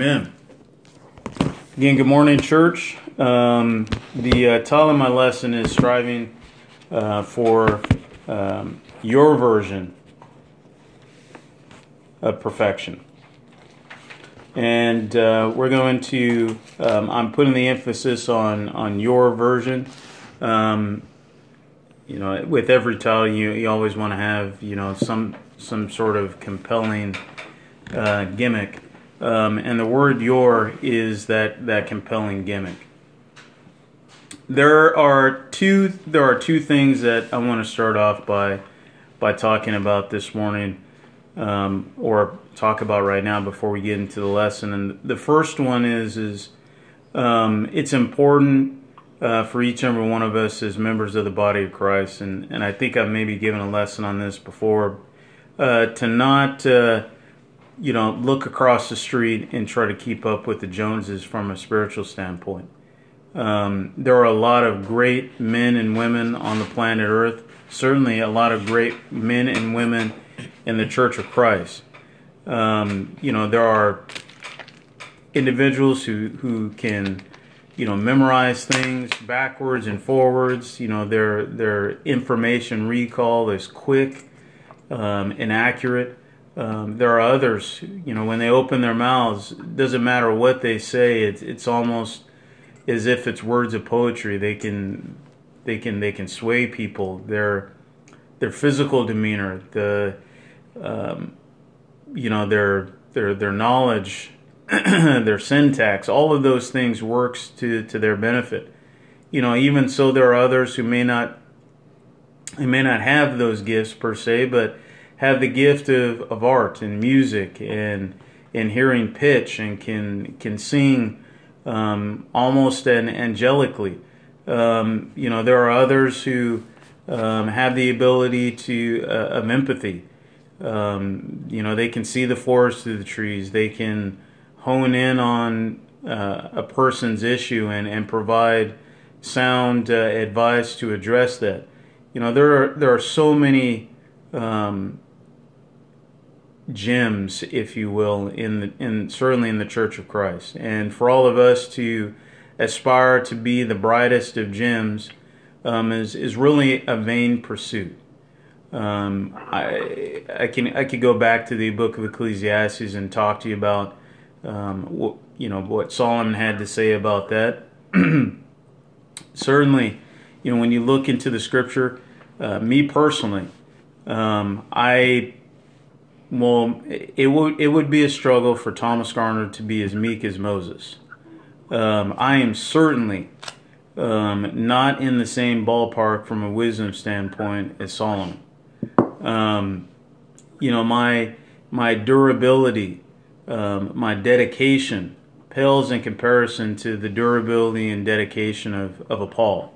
Amen. Again, good morning, church. Um, the uh, title of my lesson is Striving uh, for um, Your Version of Perfection. And uh, we're going to, um, I'm putting the emphasis on, on your version. Um, you know, with every title, you, you always want to have, you know, some, some sort of compelling uh, gimmick. Um, and the word your is that, that compelling gimmick. There are two there are two things that I want to start off by by talking about this morning, um, or talk about right now before we get into the lesson. And the first one is is um, it's important uh, for each and every one of us as members of the body of Christ, and and I think I've maybe given a lesson on this before, uh, to not. Uh, you know, look across the street and try to keep up with the Joneses from a spiritual standpoint. Um, there are a lot of great men and women on the planet Earth, certainly a lot of great men and women in the Church of Christ. Um, you know, there are individuals who, who can, you know, memorize things backwards and forwards. You know, their, their information recall is quick um, and accurate. Um, there are others, you know, when they open their mouths, doesn't matter what they say. It's it's almost as if it's words of poetry. They can they can they can sway people. Their their physical demeanor, the um, you know their their their knowledge, their syntax, all of those things works to to their benefit. You know, even so, there are others who may not may not have those gifts per se, but have the gift of, of art and music and and hearing pitch and can can sing um, almost an angelically. Um, you know, there are others who um, have the ability to uh, of empathy. Um, you know, they can see the forest through the trees. They can hone in on uh, a person's issue and and provide sound uh, advice to address that. You know, there are there are so many um, gems, if you will, in the, in certainly in the Church of Christ. And for all of us to aspire to be the brightest of gems um, is is really a vain pursuit. Um, I I can I could go back to the book of Ecclesiastes and talk to you about um, what you know what Solomon had to say about that. certainly, you know when you look into the Scripture, uh, me personally, um, I well, it would it would be a struggle for Thomas Garner to be as meek as Moses. Um, I am certainly um, not in the same ballpark from a wisdom standpoint as Solomon. Um, you know, my my durability, um, my dedication pales in comparison to the durability and dedication of, of a Paul,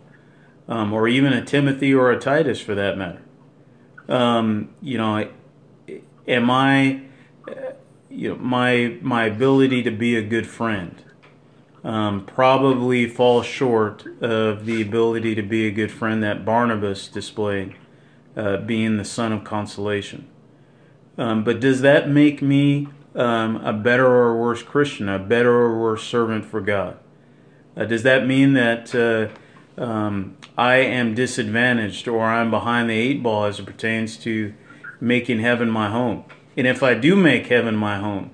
um, or even a Timothy or a Titus for that matter. Um, you know, am I, you know, my my ability to be a good friend um, probably falls short of the ability to be a good friend that Barnabas displayed, uh, being the son of consolation. Um, but does that make me um, a better or worse Christian, a better or worse servant for God? Uh, does that mean that uh, um, I am disadvantaged or I'm behind the eight ball as it pertains to making heaven my home. And if I do make heaven my home,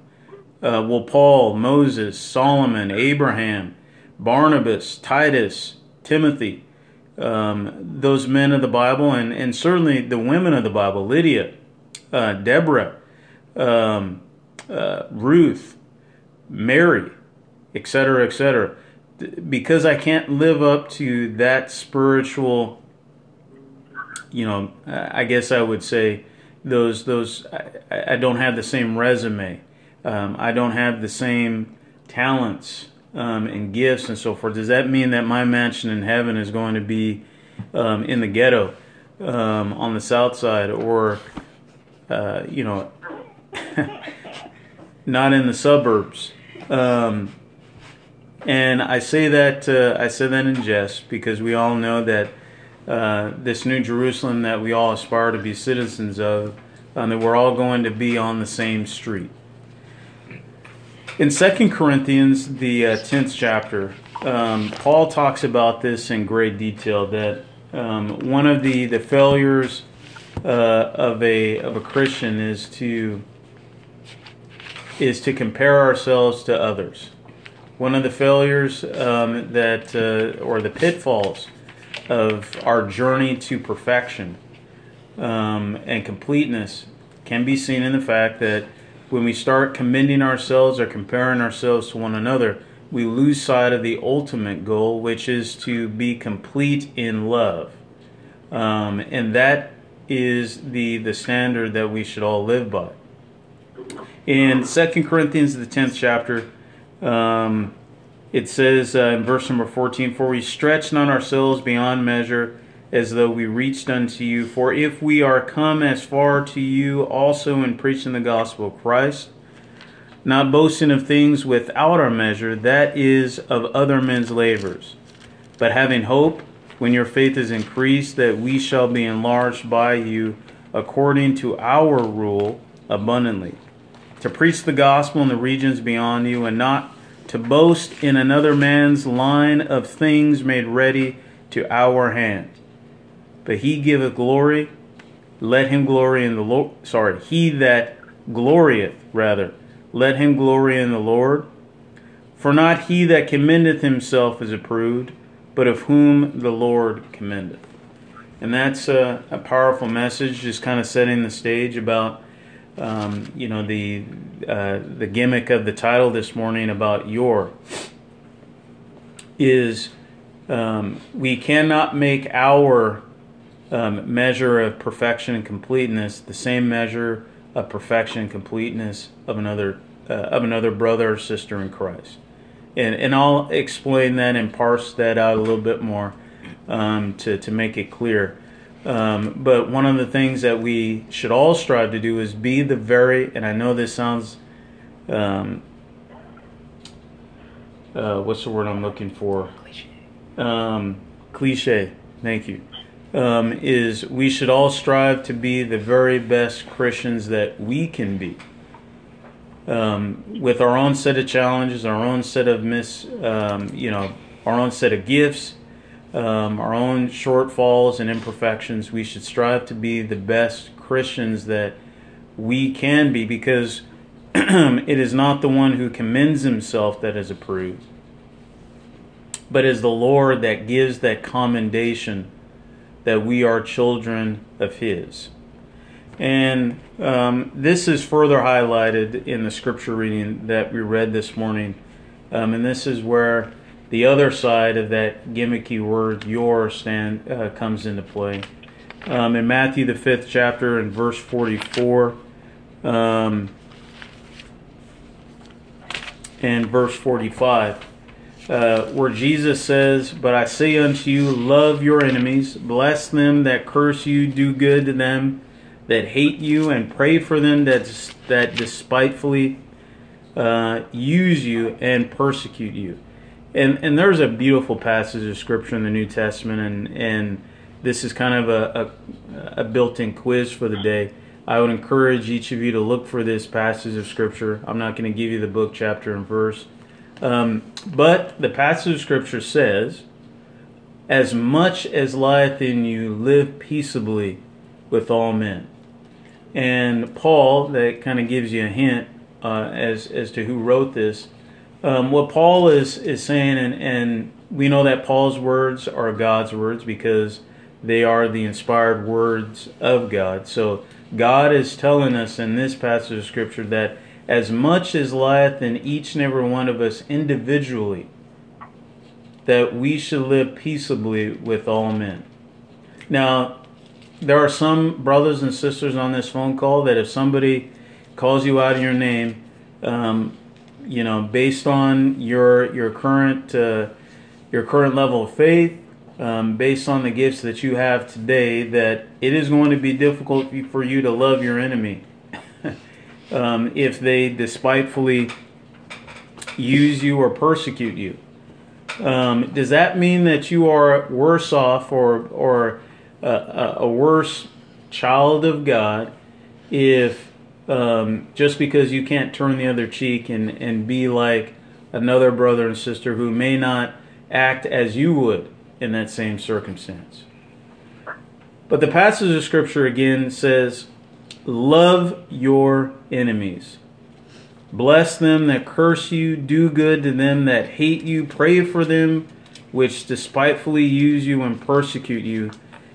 uh, will Paul, Moses, Solomon, Abraham, Barnabas, Titus, Timothy, um, those men of the Bible, and, and certainly the women of the Bible, Lydia, uh, Deborah, um, uh, Ruth, Mary, etc., etc. Because I can't live up to that spiritual, you know, I guess I would say those those I, I don't have the same resume. Um, I don't have the same talents um, and gifts and so forth. Does that mean that my mansion in heaven is going to be um, in the ghetto um, on the south side, or uh, you know, not in the suburbs? Um, and I say that uh, I say that in jest because we all know that uh, this new Jerusalem that we all aspire to be citizens of, um, that we're all going to be on the same street. In Second Corinthians, the uh, 10th chapter, um, Paul talks about this in great detail that um, one of the, the failures uh, of, a, of a Christian is to, is to compare ourselves to others. One of the failures um, that, uh, or the pitfalls of our journey to perfection um, and completeness can be seen in the fact that when we start commending ourselves or comparing ourselves to one another, we lose sight of the ultimate goal, which is to be complete in love. Um, and that is the, the standard that we should all live by. In 2 Corinthians, the 10th chapter, um, it says uh, in verse number 14, For we stretch not ourselves beyond measure as though we reached unto you. For if we are come as far to you also in preaching the gospel of Christ, not boasting of things without our measure, that is of other men's labors, but having hope, when your faith is increased, that we shall be enlarged by you according to our rule abundantly, to preach the gospel in the regions beyond you, and not to boast in another man's line of things made ready to our hand but he giveth glory, let him glory in the Lord. Sorry, he that glorieth, rather, let him glory in the Lord. For not he that commendeth himself is approved, but of whom the Lord commendeth. And that's a, a powerful message, just kind of setting the stage about, um, you know, the uh, the gimmick of the title this morning about your is um, we cannot make our um, measure of perfection and completeness the same measure of perfection and completeness of another uh, of another brother or sister in Christ. And and I'll explain that and parse that out a little bit more um, to to make it clear. Um, but one of the things that we should all strive to do is be the very and I know this sounds um, uh, what's the word I'm looking for? Cliche. Um, cliche. Thank you um, is we should all strive to be the very best Christians that we can be. Um, with our own set of challenges, our own set of miss, um, you know, our own set of gifts, um, our own shortfalls and imperfections, we should strive to be the best Christians that we can be because it is not the one who commends himself that is approved, but is the Lord that gives that commendation that we are children of His. And um, this is further highlighted in the scripture reading that we read this morning. Um, and this is where the other side of that gimmicky word, your, stand, uh, comes into play. Um, in Matthew, the fifth chapter, in verse 44, um, and verse 45 uh, where Jesus says, But I say unto you, love your enemies, bless them that curse you, do good to them that hate you, and pray for them that, that despitefully uh, use you and persecute you. And, and there's a beautiful passage of scripture in the New Testament, and, and this is kind of a, a, a built in quiz for the day. I would encourage each of you to look for this passage of scripture. I'm not going to give you the book, chapter, and verse. Um, but the passage of Scripture says, As much as lieth in you, live peaceably with all men. And Paul, that kind of gives you a hint uh, as, as to who wrote this. Um, what Paul is, is saying, and, and we know that Paul's words are God's words because they are the inspired words of God. So God is telling us in this passage of Scripture that as much as lieth in each and every one of us individually, that we should live peaceably with all men. Now, there are some brothers and sisters on this phone call that if somebody calls you out of your name, um, you know, based on your your current uh, your current level of faith, um, based on the gifts that you have today, that it is going to be difficult for you to love your enemy um, if they despitefully use you or persecute you. Um, does that mean that you are worse off or or a, a worse child of God if um, just because you can't turn the other cheek and, and be like another brother and sister who may not act as you would in that same circumstance. But the passage of Scripture again says, Love your enemies. Bless them that curse you, do good to them that hate you, pray for them which despitefully use you and persecute you,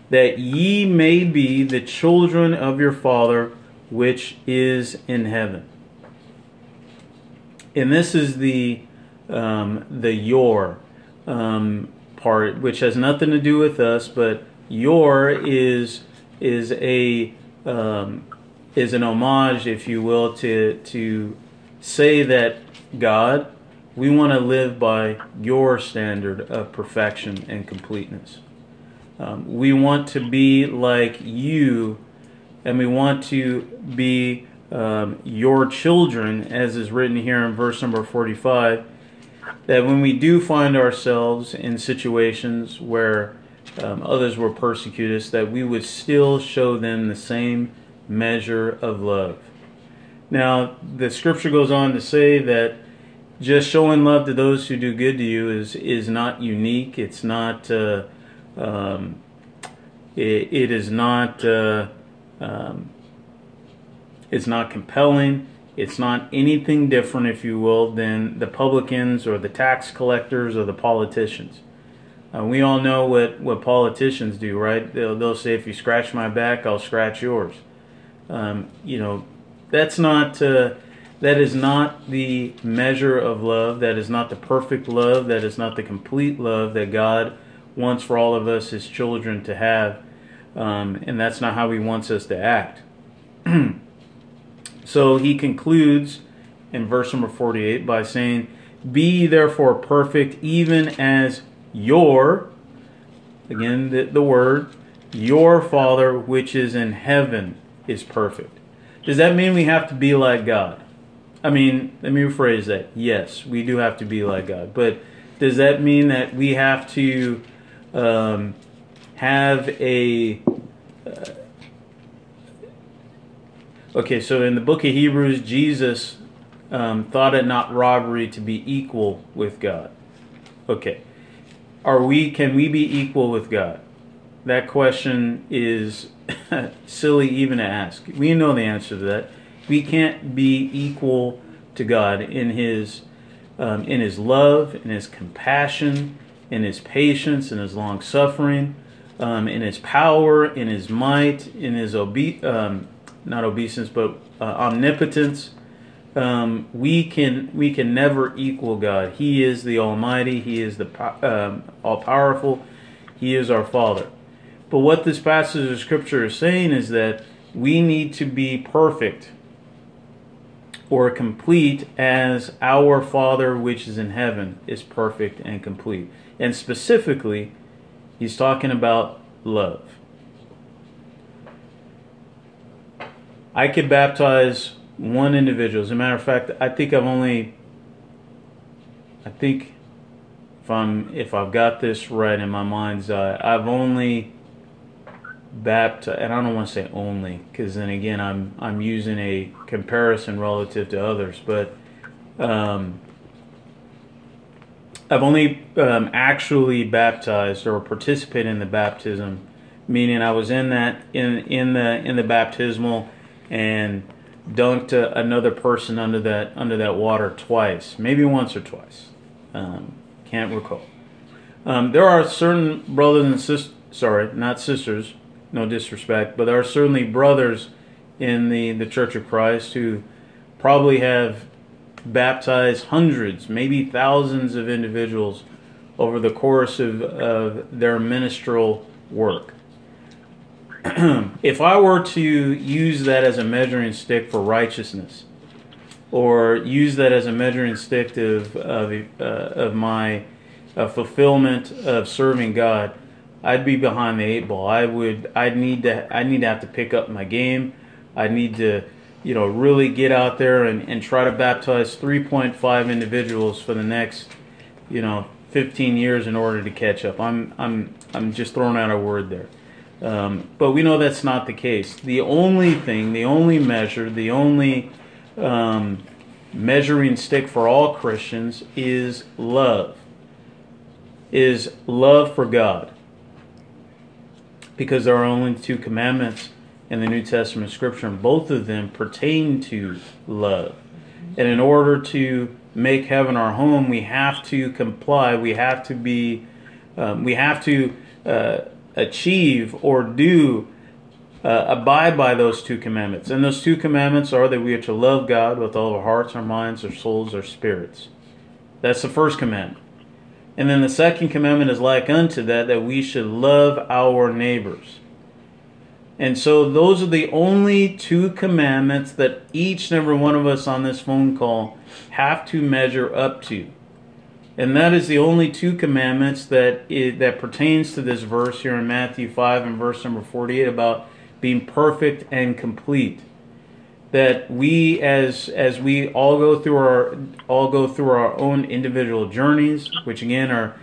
that ye may be the children of your Father which is in heaven. And this is the um, the your um, part, which has nothing to do with us, but your is is a um, is an homage, if you will, to to say that God, we want to live by your standard of perfection and completeness. Um, we want to be like you, and we want to be um, your children, as is written here in verse number 45. That when we do find ourselves in situations where um, others will persecute us, that we would still show them the same measure of love. Now, the scripture goes on to say that just showing love to those who do good to you is is not unique. It's not. Uh, um, it, it is not. Uh, um, it's not compelling. It's not anything different, if you will, than the publicans or the tax collectors or the politicians. Uh, we all know what, what politicians do, right? They'll, they'll say, if you scratch my back, I'll scratch yours. Um, you know, that's not. Uh, that is not the measure of love. That is not the perfect love. That is not the complete love that God wants for all of us, His children, to have. Um, and that's not how He wants us to act. so He concludes in verse number 48 by saying, Be therefore perfect, even as your, again, the, the word, your Father which is in heaven is perfect. Does that mean we have to be like God? I mean, let me rephrase that. Yes, we do have to be like God. But does that mean that we have to um, have a. Uh, okay, so in the book of Hebrews, Jesus um, thought it not robbery to be equal with God. Okay. Are we, can we be equal with God? That question is silly even to ask. We know the answer to that we can't be equal to God in His um, in His love, in His compassion, in His patience, in His long suffering, um, in His power, in His might, in His obe- um, not obeisance, but uh, omnipotence. Um, we can we can never equal God. He is the Almighty. He is the um, all powerful. He is our Father. But what this passage of Scripture is saying is that we need to be perfect or complete as our Father which is in heaven is perfect and complete. And specifically, he's talking about love. I could baptize one individual. As a matter of fact, I think I've only I think if I'm if I've got this right in my mind's eye, I've only baptized, and I don't want to say only, because then again, I'm I'm using a comparison relative to others, but um, I've only um, actually baptized or participated in the baptism, meaning I was in that in in the in the baptismal and dunked a, another person under that under that water twice, maybe once or twice. Um, can't recall. Um, there are certain brothers and sisters, sorry, not sisters, no disrespect, but there are certainly brothers in the, the Church of Christ who probably have baptized hundreds, maybe thousands of individuals over the course of, of their ministerial work. if I were to use that as a measuring stick for righteousness, or use that as a measuring stick of, of, uh, of my uh, fulfillment of serving God, I'd be behind the eight ball. I would I'd need to I need to have to pick up my game. I need to you know really get out there and, and try to baptize 3.5 individuals for the next you know 15 years in order to catch up. I'm I'm I'm just throwing out a word there. Um, but we know that's not the case. The only thing, the only measure, the only um, measuring stick for all Christians is love. Is love for God. Because there are only two commandments in the New Testament scripture, and both of them pertain to love. And in order to make heaven our home, we have to comply. We have to be, um, we have to uh, achieve or do, uh, abide by those two commandments. And those two commandments are that we are to love God with all our hearts, our minds, our souls, our spirits. That's the first commandment. And then the second commandment is like unto that, that we should love our neighbors. And so those are the only two commandments that each and every one of us on this phone call have to measure up to. And that is the only two commandments that it, that pertains to this verse here in Matthew 5 and verse number 48 about being perfect and complete. That we as as we all go through our all go through our own individual journeys, which again are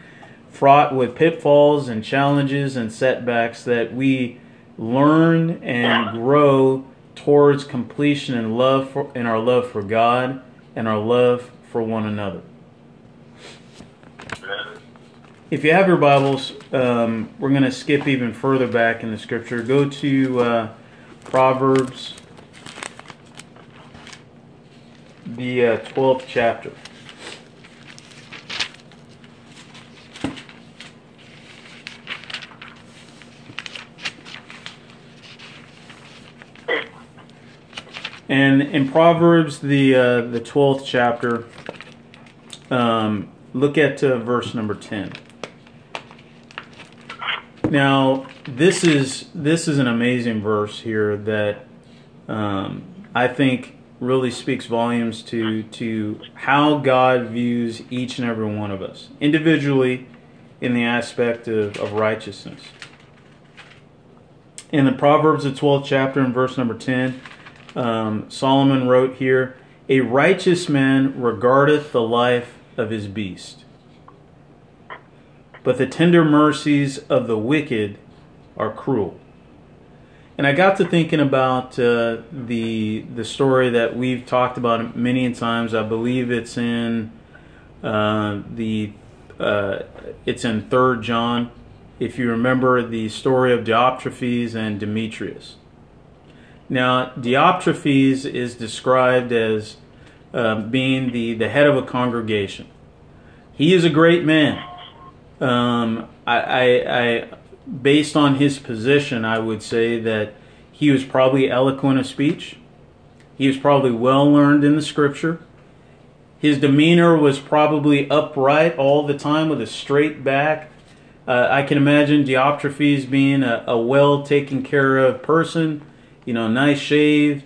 fraught with pitfalls and challenges and setbacks that we learn and grow towards completion in love for, in our love for God and our love for one another. If you have your Bibles, um, we're going to skip even further back in the scripture. Go to uh, Proverbs, the uh, 12th chapter. And in Proverbs, the uh, the twelfth chapter, um, look at uh, verse number ten. Now, this is this is an amazing verse here that um, I think really speaks volumes to to how God views each and every one of us individually in the aspect of, of righteousness. In the Proverbs, the 12th chapter, in verse number 10, um, Solomon wrote here, A righteous man regardeth the life of his beast, but the tender mercies of the wicked are cruel. And I got to thinking about uh, the the story that we've talked about many times. I believe it's in uh, the uh, it's in Third John. If you remember the story of Diotrephes and Demetrius. Now, Diotrephes is described as um, being the, the head of a congregation. He is a great man. Um, I, I, I, based on his position, I would say that he was probably eloquent of speech. He was probably well learned in the scripture. His demeanor was probably upright all the time with a straight back. Uh, I can imagine Diotrephes being a, a well taken care of person you know, nice shave,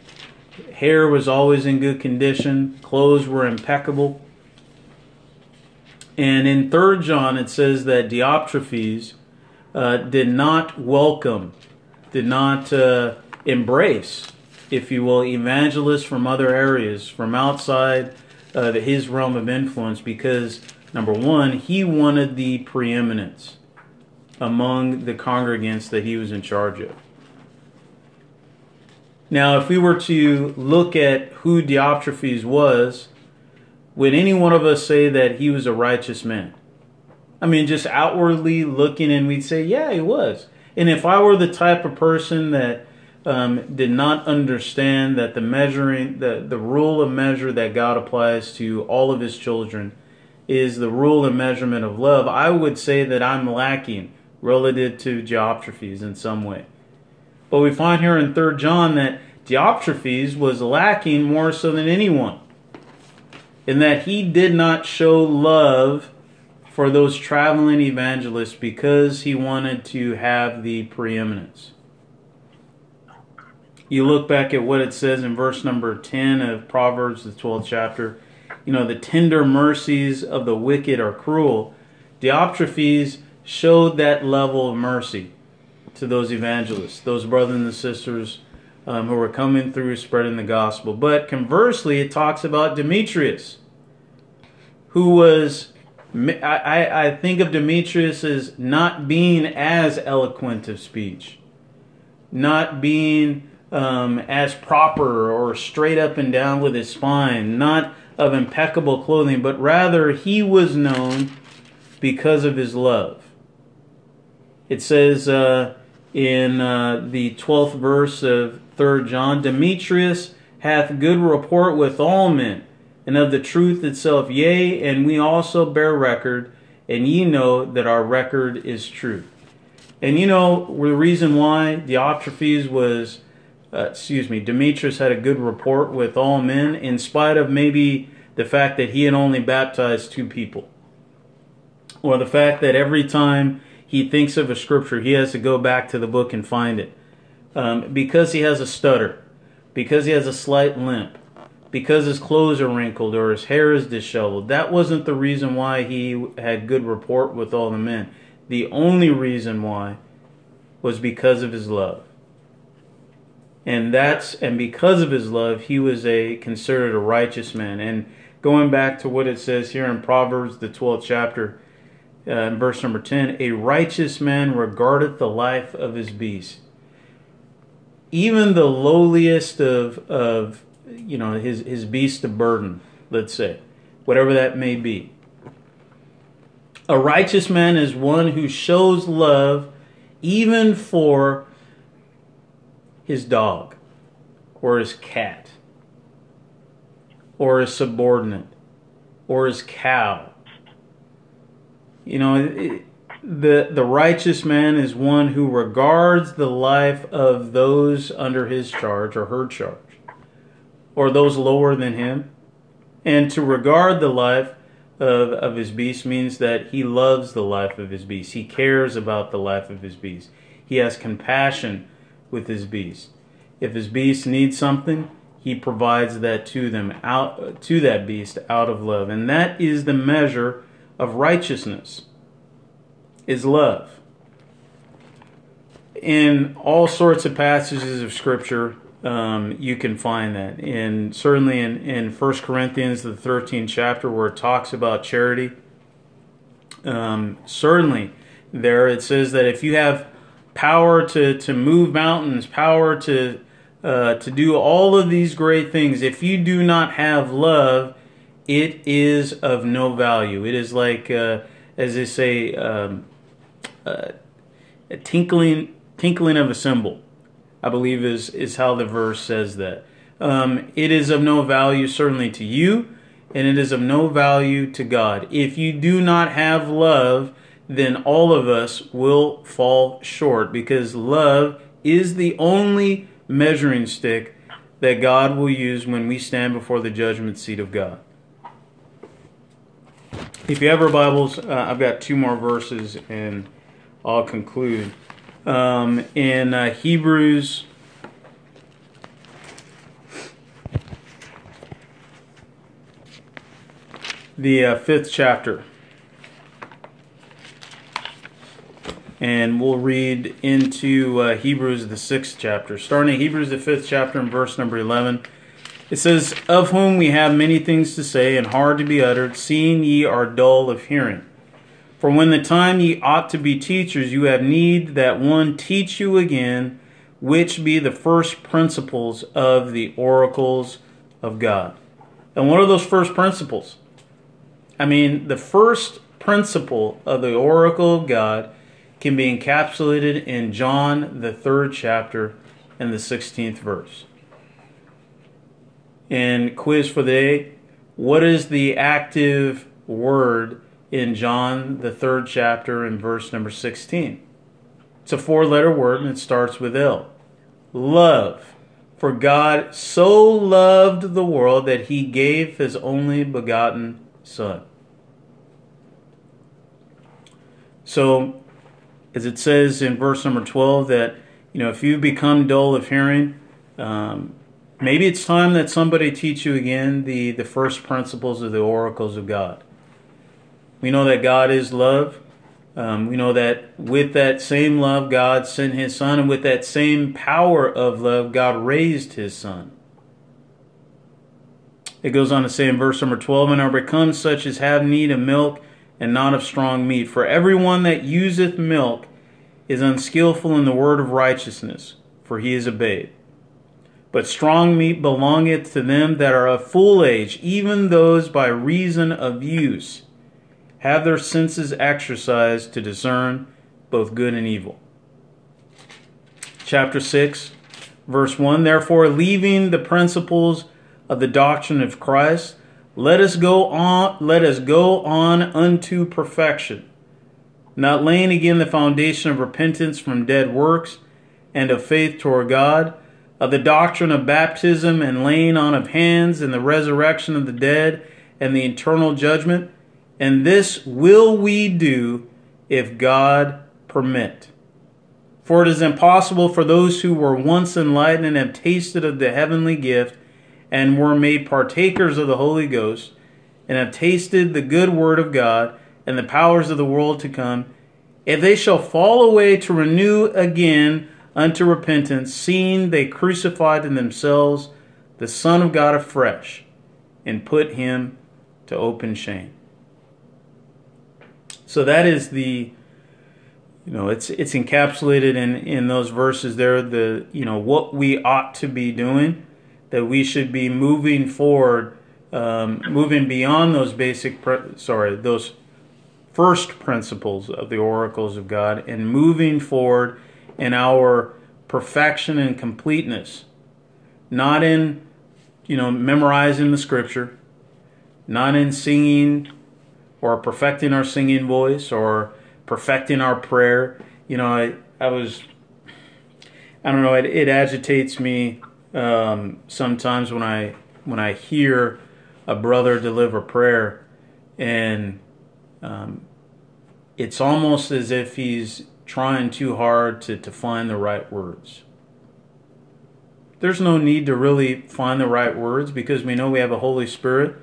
hair was always in good condition, clothes were impeccable. And in 3 John, it says that Diotrephes uh, did not welcome, did not uh, embrace, if you will, evangelists from other areas, from outside uh, his realm of influence, because number one, he wanted the preeminence among the congregants that he was in charge of. Now, if we were to look at who Diotrephes was, would any one of us say that he was a righteous man? I mean, just outwardly looking, and we'd say, yeah, he was. And if I were the type of person that um, did not understand that the measuring, the, the rule of measure that God applies to all of his children is the rule and measurement of love, I would say that I'm lacking relative to Diotrephes in some way. But we find here in 3 John that Diotrephes was lacking more so than anyone, in that he did not show love for those traveling evangelists because he wanted to have the preeminence. You look back at what it says in verse number 10 of Proverbs, the 12th chapter. You know, the tender mercies of the wicked are cruel. Diotrephes showed that level of mercy to those evangelists, those brothers and sisters um, who were coming through spreading the gospel. But conversely, it talks about Demetrius, who was, I, I think of Demetrius as not being as eloquent of speech not being um, as proper or straight up and down with his spine, not of impeccable clothing, but rather he was known because of his love. It says uh, in uh, the 12th verse of 3 John Demetrius hath good report with all men, and of the truth itself, yea, and we also bear record, and ye know that our record is true. And you know the reason why Diotrephes was, uh, excuse me, Demetrius had a good report with all men, in spite of maybe the fact that he had only baptized two people, or the fact that every time he thinks of a scripture, he has to go back to the book and find it, um, because he has a stutter, because he has a slight limp, because his clothes are wrinkled or his hair is disheveled. That wasn't the reason why he had good report with all the men. The only reason why was because of his love. And that's and because of his love, he was a considered a righteous man. And going back to what it says here in Proverbs, the 12th chapter, uh, verse number 10 A righteous man regardeth the life of his beast. Even the lowliest of, of you know, his, his beast of burden, let's say, whatever that may be. A righteous man is one who shows love even for his dog or his cat or his subordinate or his cow. You know, it, the the righteous man is one who regards the life of those under his charge or her charge or those lower than him. And to regard the life of, of his beast means that he loves the life of his beast. He cares about the life of his beast. He has compassion with his beast. If his beast needs something, he provides that to them out to that beast out of love and that is the measure of righteousness is love. In all sorts of passages of scripture um, you can find that. In certainly in, in 1 corinthians the 13th chapter where it talks about charity um, certainly there it says that if you have power to, to move mountains power to uh, to do all of these great things, if you do not have love, it is of no value. It is like, uh, as they say, um, uh, a tinkling, tinkling of a cymbal. I believe is is how the verse says that. Um, it is of no value certainly to you, and it is of no value to God. If you do not have love, then all of us will fall short because love is the only measuring stick that God will use when we stand before the judgment seat of God. If you have your Bibles, uh, I've got two more verses and I'll conclude. Um, in uh, Hebrews, the uh, fifth chapter. and we'll read into uh, Hebrews, the sixth chapter. Starting Hebrews, the fifth chapter, and verse number 11. It says, Of whom we have many things to say, and hard to be uttered, seeing ye are dull of hearing. For when the time ye ought to be teachers, you have need that one teach you again, which be the first principles of the oracles of God. And what are those first principles? I mean, the first principle of the oracle of God can be encapsulated in John, the third chapter, and the 16th verse. And quiz for the day what is the active word in John, the third chapter, and verse number 16? It's a four letter word and it starts with L. Love. For God so loved the world that he gave his only begotten Son. So as it says in verse number 12 that you know if you become dull of hearing um, maybe it's time that somebody teach you again the the first principles of the oracles of god we know that god is love um, we know that with that same love god sent his son and with that same power of love god raised his son it goes on to say in verse number 12 and are become such as have need of milk and not of strong meat. For everyone that useth milk is unskillful in the word of righteousness, for he is a babe. But strong meat belongeth to them that are of full age, even those by reason of use have their senses exercised to discern both good and evil. Chapter 6, verse 1 Therefore, leaving the principles of the doctrine of Christ, let us go on let us go on unto perfection, not laying again the foundation of repentance from dead works and of faith toward God, of the doctrine of baptism and laying on of hands and the resurrection of the dead and the eternal judgment, and this will we do if God permit. For it is impossible for those who were once enlightened and have tasted of the heavenly gift and were made partakers of the Holy Ghost, and have tasted the good word of God and the powers of the world to come, if they shall fall away to renew again unto repentance, seeing they crucified in themselves the Son of God afresh, and put him to open shame. So that is the you know it's it's encapsulated in in those verses there the you know what we ought to be doing that we should be moving forward, um, moving beyond those basic, sorry, those first principles of the oracles of God, and moving forward in our perfection and completeness, not in, you know, memorizing the scripture, not in singing or perfecting our singing voice or perfecting our prayer. You know, I, I was, I don't know, it, it agitates me um, sometimes when I when I hear a brother deliver prayer, and um, it's almost as if he's trying too hard to, to find the right words. There's no need to really find the right words because we know we have a Holy Spirit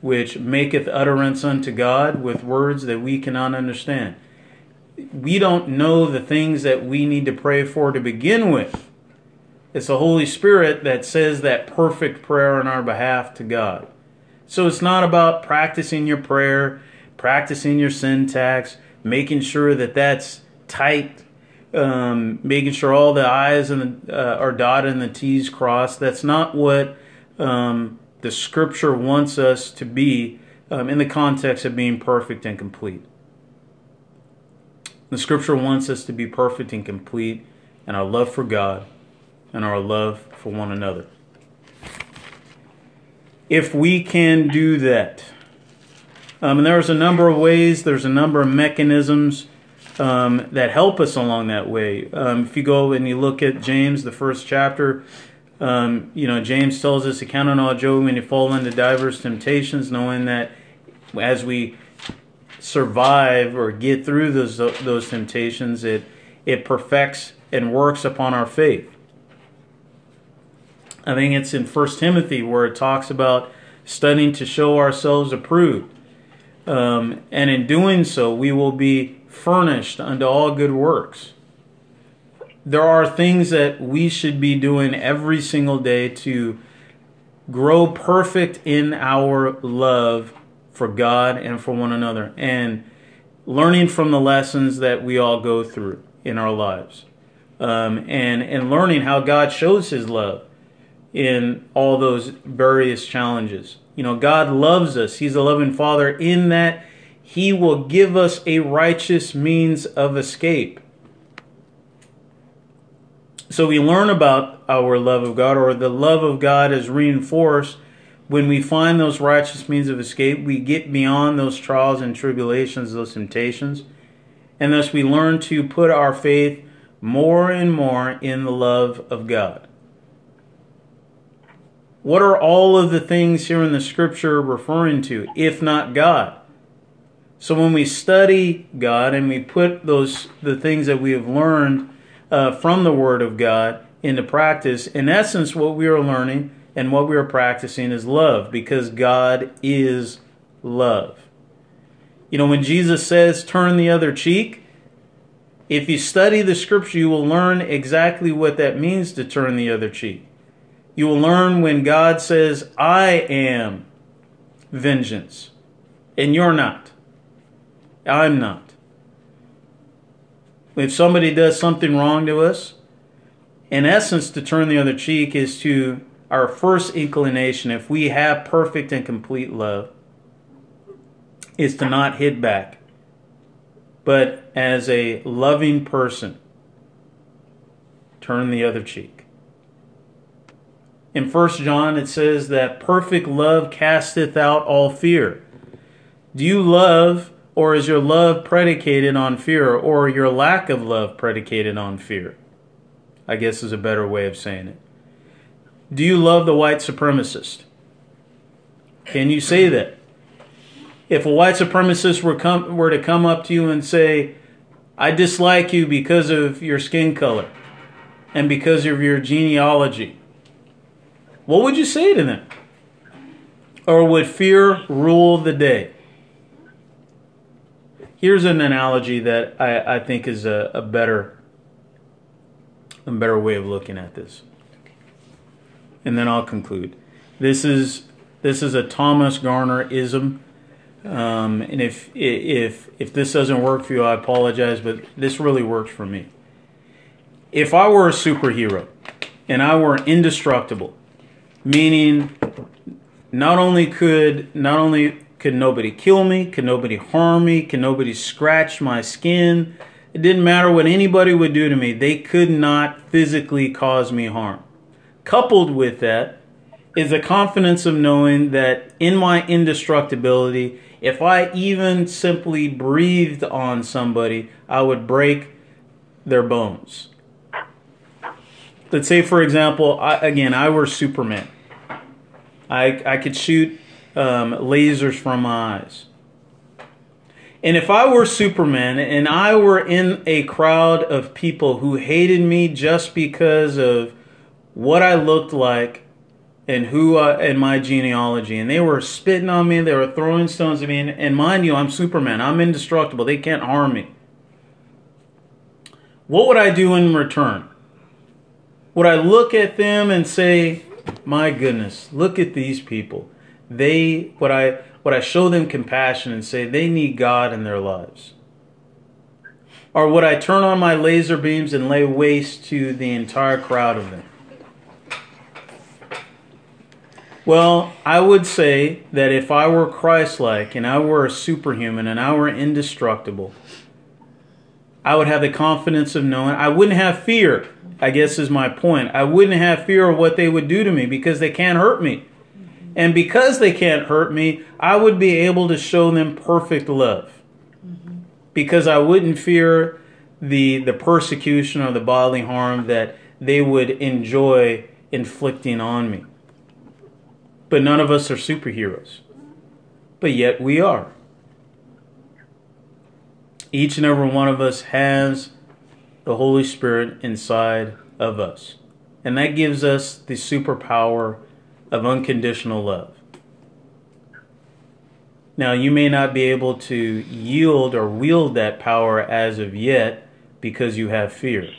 which maketh utterance unto God with words that we cannot understand. We don't know the things that we need to pray for to begin with. It's the Holy Spirit that says that perfect prayer on our behalf to God. So it's not about practicing your prayer, practicing your syntax, making sure that that's tight, um, making sure all the I's and the, uh, are dotted and the T's crossed. That's not what um, the Scripture wants us to be um, in the context of being perfect and complete. The Scripture wants us to be perfect and complete in our love for God and our love for one another. If we can do that, um, and there's a number of ways, there's a number of mechanisms um, that help us along that way. Um, if you go and you look at James, the first chapter, um, you know, James tells us to count on all joy when you fall into diverse temptations, knowing that as we survive or get through those those temptations, it it perfects and works upon our faith. I think it's in First Timothy where it talks about studying to show ourselves approved. Um, and in doing so, we will be furnished unto all good works. There are things that we should be doing every single day to grow perfect in our love for God and for one another, and learning from the lessons that we all go through in our lives, um, and and learning how God shows His love in all those various challenges. You know, God loves us. He's a loving Father in that He will give us a righteous means of escape. So we learn about our love of God, or the love of God is reinforced when we find those righteous means of escape. We get beyond those trials and tribulations, those temptations, and thus we learn to put our faith more and more in the love of God. What are all of the things here in the scripture referring to, if not God? So when we study God and we put those the things that we have learned uh, from the Word of God into practice, in essence, what we are learning and what we are practicing is love, because God is love. You know, when Jesus says, "Turn the other cheek," if you study the Scripture, you will learn exactly what that means to turn the other cheek. You will learn when God says, I am vengeance, and you're not. I'm not. If somebody does something wrong to us, in essence, to turn the other cheek is to our first inclination, if we have perfect and complete love, is to not hit back, but as a loving person, turn the other cheek. In 1 John, it says that perfect love casteth out all fear. Do you love, or is your love predicated on fear, or your lack of love predicated on fear? I guess is a better way of saying it. Do you love the white supremacist? Can you say that? If a white supremacist were come were to come up to you and say, "I dislike you because of your skin color and because of your genealogy," what would you say to them? Or would fear rule the day? Here's an analogy that I, I think is a, a better a better way of looking at this. And then I'll conclude. This is this is a Thomas Garner ism. Um, and if if if this doesn't work for you, I apologize, but this really works for me. If I were a superhero and I were indestructible, meaning not only could not only could nobody kill me, could nobody harm me, could nobody scratch my skin, it didn't matter what anybody would do to me, they could not physically cause me harm. Coupled with that is the confidence of knowing that in my indestructibility, if I even simply breathed on somebody, I would break their bones. Let's say, for example, I, again, I were Superman. I, I could shoot um, lasers from my eyes. And if I were Superman and I were in a crowd of people who hated me just because of what I looked like and who I, and my genealogy, and they were spitting on me, they were throwing stones at me, and, and mind you, I'm Superman, I'm indestructible, they can't harm me. What would I do in return? Would I look at them and say, "My goodness, look at these people"? They, what I what I show them compassion and say they need God in their lives? Or would I turn on my laser beams and lay waste to the entire crowd of them? Well, I would say that if I were Christ like and I were a superhuman and I were indestructible, I would have the confidence of knowing I wouldn't have fear, I guess is my point. I wouldn't have fear of what they would do to me because they can't hurt me. And because they can't hurt me, I would be able to show them perfect love. Mm-hmm. Because I wouldn't fear the the persecution or the bodily harm that they would enjoy inflicting on me. But none of us are superheroes. But yet we are. Each and every one of us has the Holy Spirit inside of us. And that gives us the superpower of unconditional love. Now, you may not be able to yield or wield that power as of yet because you have fear.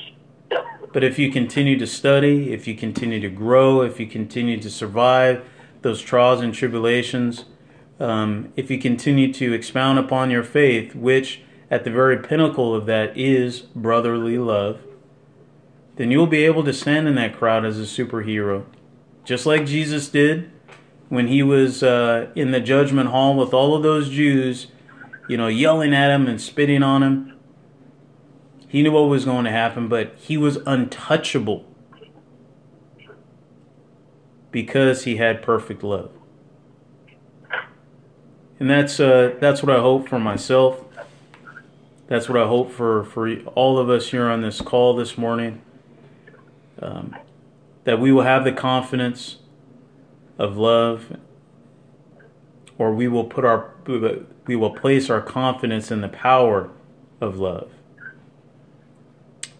But if you continue to study, if you continue to grow, if you continue to survive those trials and tribulations, um, if you continue to expound upon your faith, which at the very pinnacle of that is brotherly love, then you'll be able to stand in that crowd as a superhero just like Jesus did when he was uh, in the judgment hall with all of those Jews, you know, yelling at him and spitting on him. He knew what was going to happen, but he was untouchable because he had perfect love. And that's uh, that's what I hope for myself. That's what I hope for for all of us here on this call this morning. Um, that we will have the confidence of love or we will put our we will place our confidence in the power of love.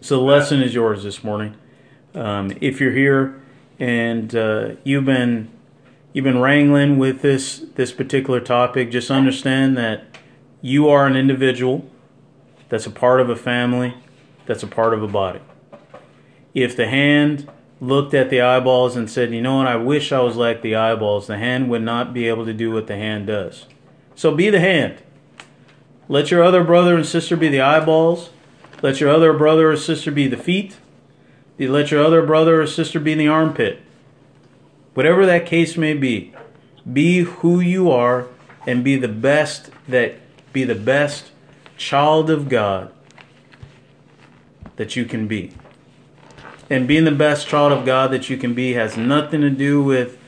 So the lesson is yours this morning. Um, if you're here and uh, you've been you've been wrangling with this this particular topic just understand that you are an individual that's a part of a family that's a part of a body. If the hand looked at the eyeballs and said, You know what? I wish I was like the eyeballs. The hand would not be able to do what the hand does. So be the hand. Let your other brother and sister be the eyeballs. Let your other brother or sister be the feet. Let your other brother or sister be the armpit. Whatever that case may be, be who you are and be the best that be the best child of God that you can be. And being the best child of God that you can be has nothing to do with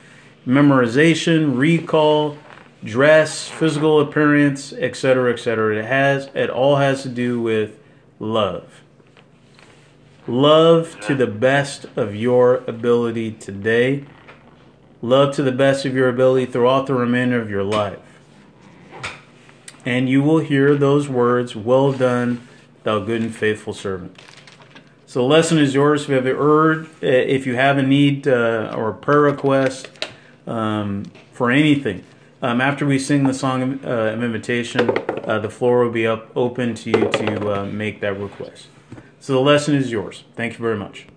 memorization, recall, dress, physical appearance, etc., etc. It has it all has to do with love. Love to the best of your ability today. Love to the best of your ability throughout the remainder of your life. And you will hear those words, Well done, thou good and faithful servant. So the lesson is yours. If you have a urge, if you have a need uh, or a prayer request um, for anything, um, after we sing the song of, uh, of invitation, uh, the floor will be up open to you to make that request. So the lesson is yours. Thank you very much.